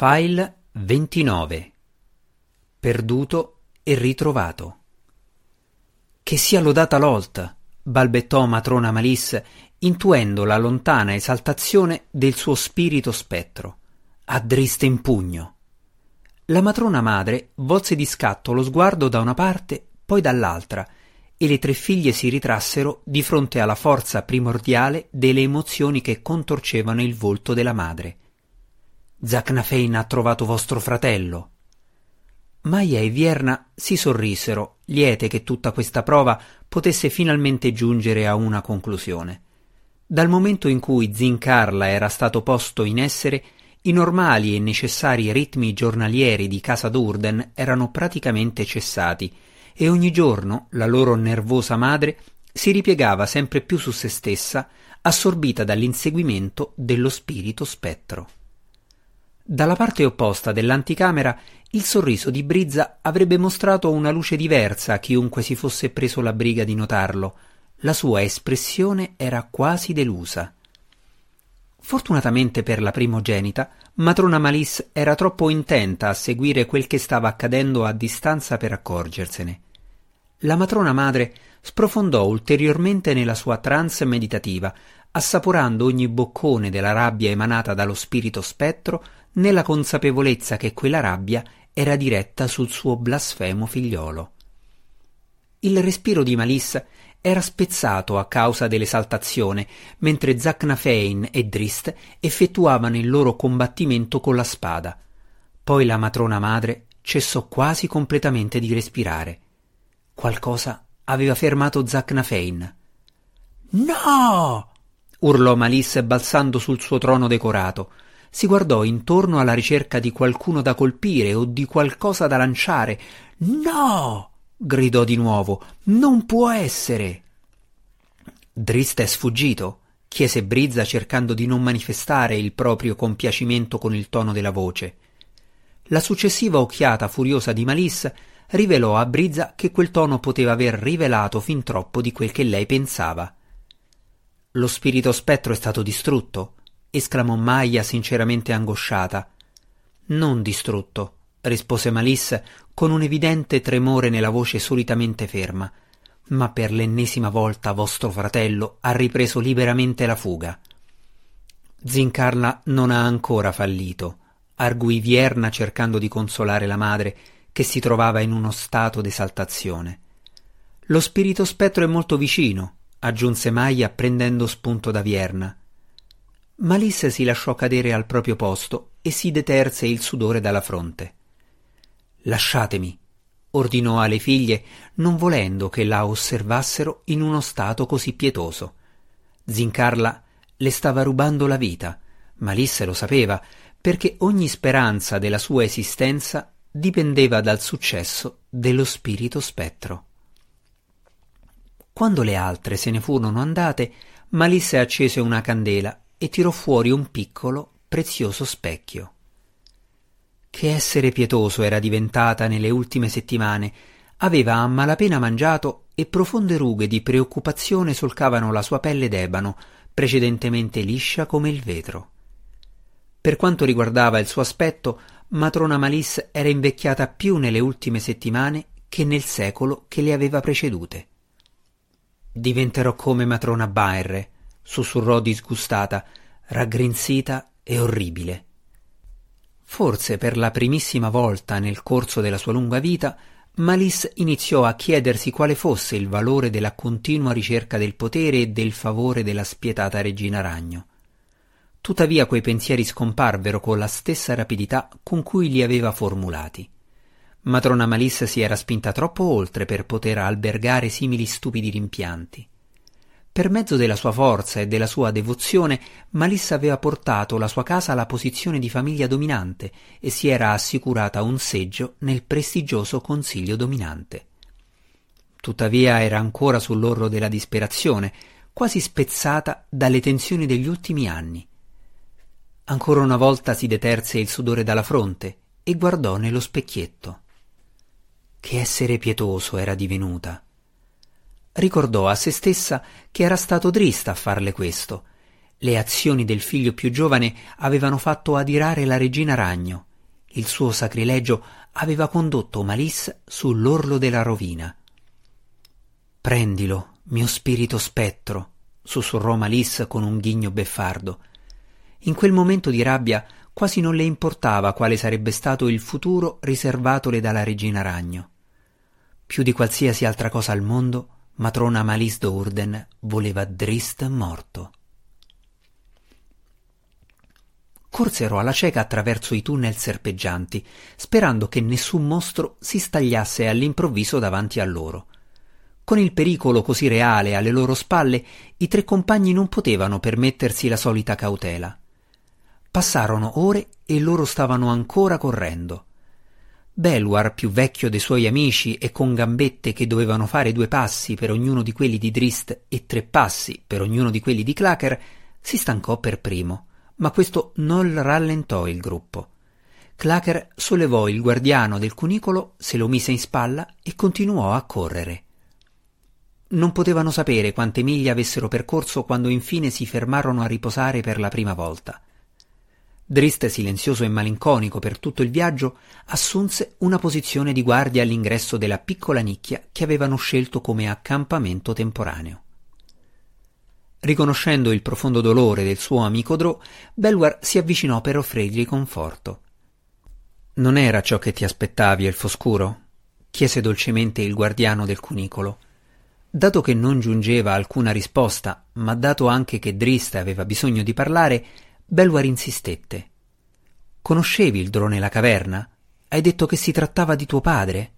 File 29 Perduto e ritrovato Che sia lodata l'Olt, balbettò matrona Malisse, intuendo la lontana esaltazione del suo spirito spettro. A driste in pugno. La matrona madre volse di scatto lo sguardo da una parte, poi dall'altra, e le tre figlie si ritrassero di fronte alla forza primordiale delle emozioni che contorcevano il volto della madre. Zacnafein ha trovato vostro fratello. Maia e Vierna si sorrisero, liete che tutta questa prova potesse finalmente giungere a una conclusione. Dal momento in cui Zincarla era stato posto in essere, i normali e necessari ritmi giornalieri di casa d'Urden erano praticamente cessati e ogni giorno la loro nervosa madre si ripiegava sempre più su se stessa, assorbita dall'inseguimento dello spirito spettro. Dalla parte opposta dell'anticamera il sorriso di Brizza avrebbe mostrato una luce diversa a chiunque si fosse preso la briga di notarlo. La sua espressione era quasi delusa. Fortunatamente per la primogenita, matrona Malis era troppo intenta a seguire quel che stava accadendo a distanza per accorgersene. La matrona madre sprofondò ulteriormente nella sua trance meditativa, assaporando ogni boccone della rabbia emanata dallo spirito spettro nella consapevolezza che quella rabbia era diretta sul suo blasfemo figliolo. Il respiro di Malissa era spezzato a causa dell'esaltazione, mentre Zacnafein e Drist effettuavano il loro combattimento con la spada. Poi la matrona madre cessò quasi completamente di respirare. Qualcosa aveva fermato Zacnafein. No! urlò Malisse balzando sul suo trono decorato si guardò intorno alla ricerca di qualcuno da colpire o di qualcosa da lanciare. No! gridò di nuovo. Non può essere. Drist è sfuggito? chiese Brizza cercando di non manifestare il proprio compiacimento con il tono della voce. La successiva occhiata furiosa di Malisse rivelò a Brizza che quel tono poteva aver rivelato fin troppo di quel che lei pensava. Lo spirito spettro è stato distrutto, esclamò Maia sinceramente angosciata. Non distrutto, rispose Malisse con un evidente tremore nella voce solitamente ferma. Ma per l'ennesima volta vostro fratello ha ripreso liberamente la fuga. Zincarla non ha ancora fallito, arguì Vierna cercando di consolare la madre che si trovava in uno stato d'esaltazione. Lo spirito spettro è molto vicino, aggiunse Maia prendendo spunto da Vierna. Malisse si lasciò cadere al proprio posto e si deterse il sudore dalla fronte. Lasciatemi, ordinò alle figlie, non volendo che la osservassero in uno stato così pietoso. Zincarla le stava rubando la vita. Malisse lo sapeva, perché ogni speranza della sua esistenza dipendeva dal successo dello spirito spettro. Quando le altre se ne furono andate, Malisse accese una candela e tirò fuori un piccolo, prezioso specchio. Che essere pietoso era diventata nelle ultime settimane. Aveva a malapena mangiato e profonde rughe di preoccupazione solcavano la sua pelle d'ebano, precedentemente liscia come il vetro. Per quanto riguardava il suo aspetto, matrona Malis era invecchiata più nelle ultime settimane che nel secolo che le aveva precedute. Diventerò come matrona Baerre, sussurrò disgustata, raggrinzita e orribile. Forse per la primissima volta nel corso della sua lunga vita, Malice iniziò a chiedersi quale fosse il valore della continua ricerca del potere e del favore della spietata regina ragno. Tuttavia quei pensieri scomparvero con la stessa rapidità con cui li aveva formulati. Matrona Malice si era spinta troppo oltre per poter albergare simili stupidi rimpianti. Per mezzo della sua forza e della sua devozione, Malissa aveva portato la sua casa alla posizione di famiglia dominante e si era assicurata un seggio nel prestigioso consiglio dominante. Tuttavia era ancora sull'orlo della disperazione, quasi spezzata dalle tensioni degli ultimi anni. Ancora una volta si deterse il sudore dalla fronte e guardò nello specchietto. Che essere pietoso era divenuta ricordò a se stessa che era stato Drista a farle questo. Le azioni del figlio più giovane avevano fatto adirare la regina ragno il suo sacrilegio aveva condotto Malisse sull'orlo della rovina. Prendilo, mio spirito spettro, sussurrò Malisse con un ghigno beffardo. In quel momento di rabbia quasi non le importava quale sarebbe stato il futuro riservatole dalla regina ragno. Più di qualsiasi altra cosa al mondo, matrona Malice d'Urden voleva Drist morto. Corsero alla cieca attraverso i tunnel serpeggianti, sperando che nessun mostro si stagliasse all'improvviso davanti a loro. Con il pericolo così reale alle loro spalle, i tre compagni non potevano permettersi la solita cautela. Passarono ore e loro stavano ancora correndo. Belwar, più vecchio dei suoi amici e con gambette che dovevano fare due passi per ognuno di quelli di Drist e tre passi per ognuno di quelli di Clacker, si stancò per primo ma questo non rallentò il gruppo. Clacker sollevò il guardiano del cunicolo, se lo mise in spalla e continuò a correre. Non potevano sapere quante miglia avessero percorso quando infine si fermarono a riposare per la prima volta. Drist, silenzioso e malinconico per tutto il viaggio, assunse una posizione di guardia all'ingresso della piccola nicchia che avevano scelto come accampamento temporaneo. Riconoscendo il profondo dolore del suo amico Drò, Belwar si avvicinò per offrirgli conforto. Non era ciò che ti aspettavi, Elfoscuro? chiese dolcemente il guardiano del cunicolo. Dato che non giungeva alcuna risposta, ma dato anche che Drist aveva bisogno di parlare, Belwar insistette. Conoscevi il drone nella caverna? Hai detto che si trattava di tuo padre?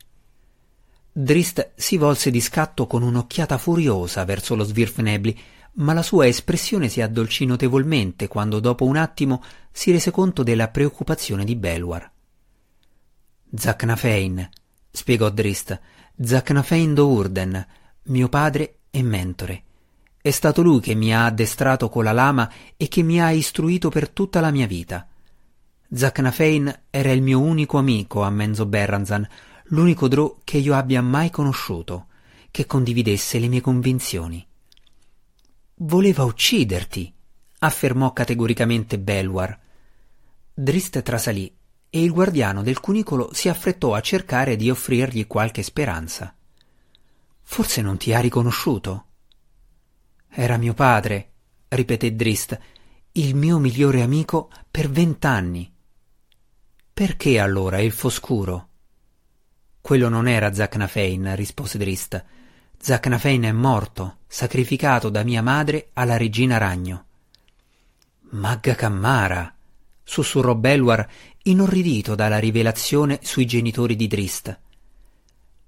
Drist si volse di scatto con un'occhiata furiosa verso lo Svirfnebli, ma la sua espressione si addolcì notevolmente quando dopo un attimo si rese conto della preoccupazione di Belwar. Zacnafein, spiegò Drist, Zacnafein Dourden, mio padre e mentore. È stato lui che mi ha addestrato con la lama e che mi ha istruito per tutta la mia vita. Zacnafein era il mio unico amico a Menzo Berranzan, l'unico Drò che io abbia mai conosciuto, che condividesse le mie convinzioni. Voleva ucciderti, affermò categoricamente Belwar. Drist trasalì e il guardiano del cunicolo si affrettò a cercare di offrirgli qualche speranza. Forse non ti ha riconosciuto? Era mio padre, ripeté Drist, il mio migliore amico per vent'anni. Perché allora il foscuro? Quello non era Zacnafein, rispose Drist. Zacnafein è morto, sacrificato da mia madre alla regina ragno. Magga Cammara, sussurrò Belwar, inorridito dalla rivelazione sui genitori di Drist.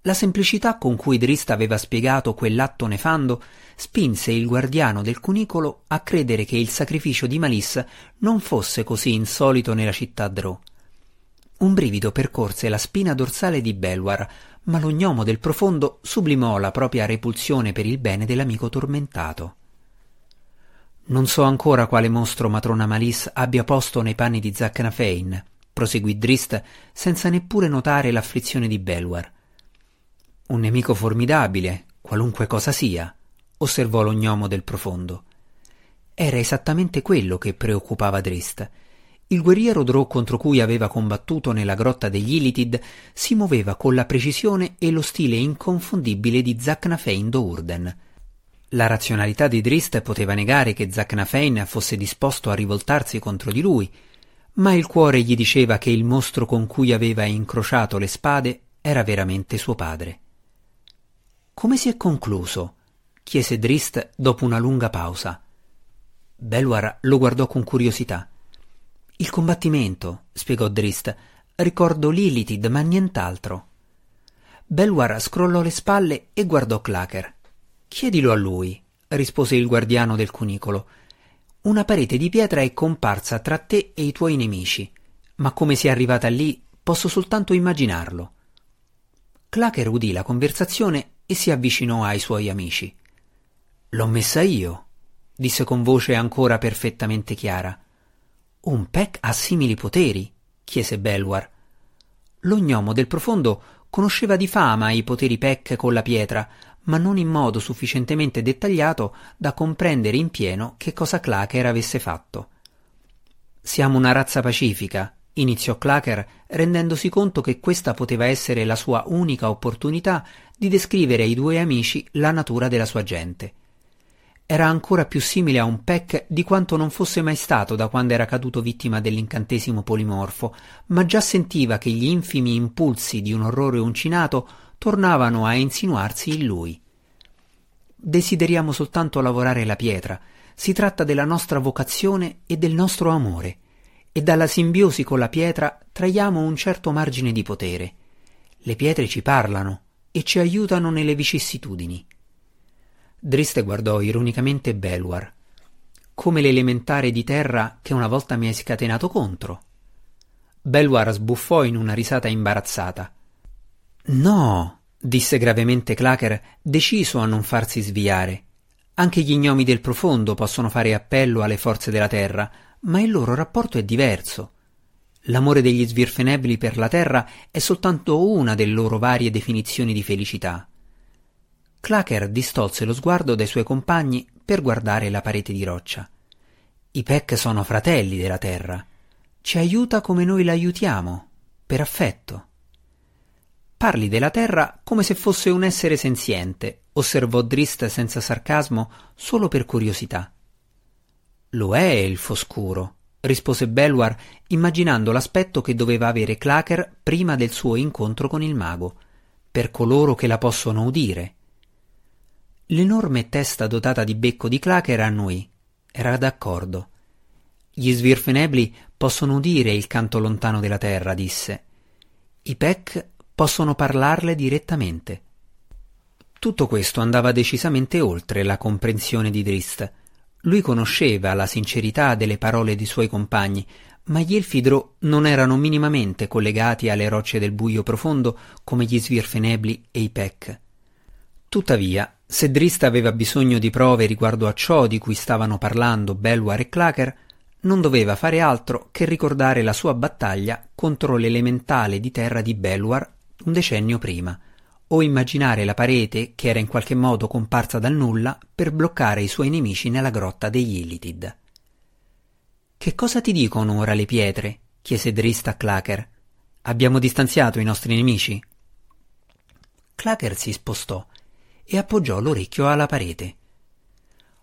La semplicità con cui Drist aveva spiegato quell'atto nefando spinse il guardiano del cunicolo a credere che il sacrificio di Malissa non fosse così insolito nella città Drò. Un brivido percorse la spina dorsale di Belwar, ma lo gnomo del profondo sublimò la propria repulsione per il bene dell'amico tormentato. Non so ancora quale mostro matrona Malis abbia posto nei panni di Zacnafein, proseguì Drist senza neppure notare l'afflizione di Belwar. Un nemico formidabile, qualunque cosa sia, osservò lo gnomo del profondo. Era esattamente quello che preoccupava Drist il guerriero Drò contro cui aveva combattuto nella grotta degli Ilitid si muoveva con la precisione e lo stile inconfondibile di Zacnafein Dourden. La razionalità di Drist poteva negare che Zacnafein fosse disposto a rivoltarsi contro di lui, ma il cuore gli diceva che il mostro con cui aveva incrociato le spade era veramente suo padre. Come si è concluso? chiese Drist dopo una lunga pausa. Belwar lo guardò con curiosità. Il combattimento, spiegò Drist. Ricordo Lilithid, ma nient'altro. Belwar scrollò le spalle e guardò Clacker. Chiedilo a lui, rispose il guardiano del cunicolo. Una parete di pietra è comparsa tra te e i tuoi nemici, ma come sei arrivata lì posso soltanto immaginarlo. Clacker udì la conversazione e si avvicinò ai suoi amici. L'ho messa io, disse con voce ancora perfettamente chiara. Un Peck ha simili poteri? chiese Belwar. Lo gnomo del profondo conosceva di fama i poteri Peck con la pietra, ma non in modo sufficientemente dettagliato da comprendere in pieno che cosa Clacker avesse fatto. Siamo una razza pacifica, iniziò Clacker rendendosi conto che questa poteva essere la sua unica opportunità di descrivere ai due amici la natura della sua gente. Era ancora più simile a un Peck di quanto non fosse mai stato da quando era caduto vittima dell'incantesimo polimorfo, ma già sentiva che gli infimi impulsi di un orrore uncinato tornavano a insinuarsi in lui. Desideriamo soltanto lavorare la pietra, si tratta della nostra vocazione e del nostro amore, e dalla simbiosi con la pietra traiamo un certo margine di potere. Le pietre ci parlano e ci aiutano nelle vicissitudini. Driste guardò ironicamente Belwar, come l'elementare di terra che una volta mi hai scatenato contro. Belwar sbuffò in una risata imbarazzata. No, disse gravemente Clacker, deciso a non farsi sviare. Anche gli gnomi del profondo possono fare appello alle forze della terra, ma il loro rapporto è diverso. L'amore degli svirfenebili per la terra è soltanto una delle loro varie definizioni di felicità. Clacker distolse lo sguardo dai suoi compagni per guardare la parete di roccia. I Peck sono fratelli della terra. Ci aiuta come noi l'aiutiamo, per affetto. Parli della terra come se fosse un essere senziente, osservò Drist senza sarcasmo, solo per curiosità. Lo è il foscuro, rispose Belwar, immaginando l'aspetto che doveva avere Clacker prima del suo incontro con il mago, per coloro che la possono udire. L'enorme testa dotata di becco di Clacker annui. Era d'accordo. Gli svirfenebli possono udire il canto lontano della terra, disse. I Peck possono parlarle direttamente. Tutto questo andava decisamente oltre la comprensione di Drist. Lui conosceva la sincerità delle parole dei suoi compagni, ma gli Elfidro non erano minimamente collegati alle rocce del buio profondo come gli Svirfenebli e i Peck. Tuttavia, se Drist aveva bisogno di prove riguardo a ciò di cui stavano parlando Belwar e Clacker, non doveva fare altro che ricordare la sua battaglia contro l'elementale di terra di Belwar un decennio prima, o immaginare la parete che era in qualche modo comparsa dal nulla per bloccare i suoi nemici nella grotta degli Illitid. Che cosa ti dicono ora le pietre? chiese Drist a Clacker. Abbiamo distanziato i nostri nemici? Clacker si spostò e appoggiò l'orecchio alla parete.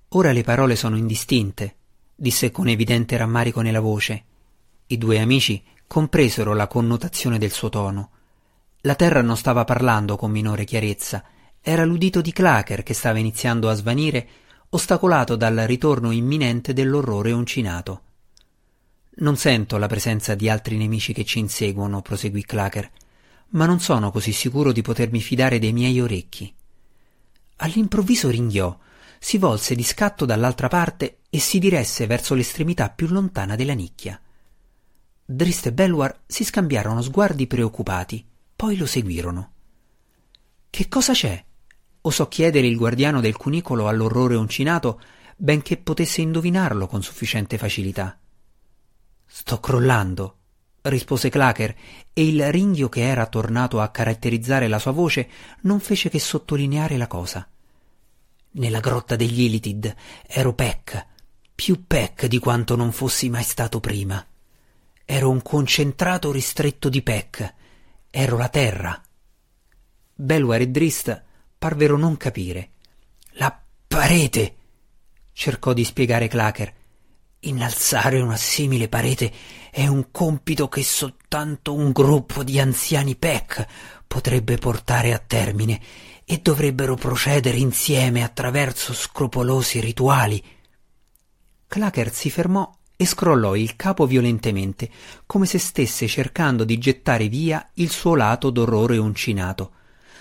Ora le parole sono indistinte, disse con evidente rammarico nella voce. I due amici compresero la connotazione del suo tono la terra non stava parlando con minore chiarezza, era l'udito di Clacker che stava iniziando a svanire, ostacolato dal ritorno imminente dell'orrore uncinato. Non sento la presenza di altri nemici che ci inseguono, proseguì Clacker, ma non sono così sicuro di potermi fidare dei miei orecchi. All'improvviso ringhiò, si volse di scatto dall'altra parte e si diresse verso l'estremità più lontana della nicchia. Drist e Belwar si scambiarono sguardi preoccupati. Poi lo seguirono. Che cosa c'è? osò chiedere il guardiano del cunicolo all'orrore uncinato, benché potesse indovinarlo con sufficiente facilità. Sto crollando, rispose Clacker, e il ringhio che era tornato a caratterizzare la sua voce non fece che sottolineare la cosa. Nella grotta degli Ilitid ero Peck, più Peck di quanto non fossi mai stato prima. Ero un concentrato ristretto di Peck, Ero la terra. Belware e Drist parvero non capire. La parete! cercò di spiegare Clacker. Innalzare una simile parete è un compito che soltanto un gruppo di anziani Peck potrebbe portare a termine e dovrebbero procedere insieme attraverso scrupolosi rituali. Clacker si fermò e scrollò il capo violentemente, come se stesse cercando di gettare via il suo lato d'orrore uncinato.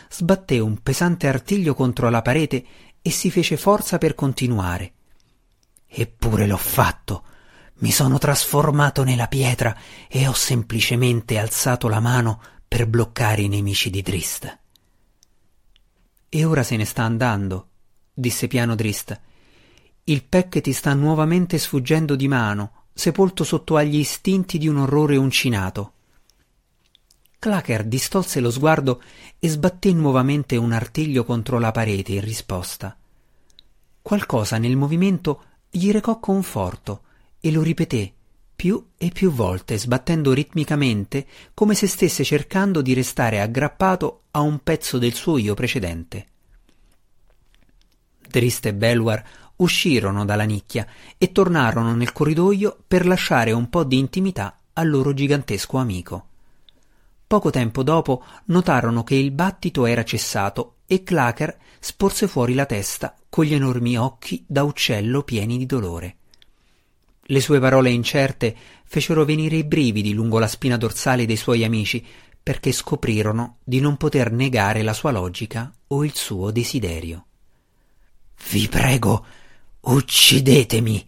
Sbatté un pesante artiglio contro la parete e si fece forza per continuare. Eppure l'ho fatto. Mi sono trasformato nella pietra e ho semplicemente alzato la mano per bloccare i nemici di Drist. E ora se ne sta andando, disse piano Drist. Il Peck ti sta nuovamente sfuggendo di mano, sepolto sotto agli istinti di un orrore uncinato. Clacker distolse lo sguardo e sbatté nuovamente un artiglio contro la parete in risposta. Qualcosa nel movimento gli recò conforto e lo ripeté, più e più volte, sbattendo ritmicamente come se stesse cercando di restare aggrappato a un pezzo del suo io precedente. Drist e Belwar uscirono dalla nicchia e tornarono nel corridoio per lasciare un po' di intimità al loro gigantesco amico. Poco tempo dopo notarono che il battito era cessato e Clacker sporse fuori la testa con gli enormi occhi da uccello pieni di dolore. Le sue parole incerte fecero venire i brividi lungo la spina dorsale dei suoi amici perché scoprirono di non poter negare la sua logica o il suo desiderio. Vi prego, uccidetemi!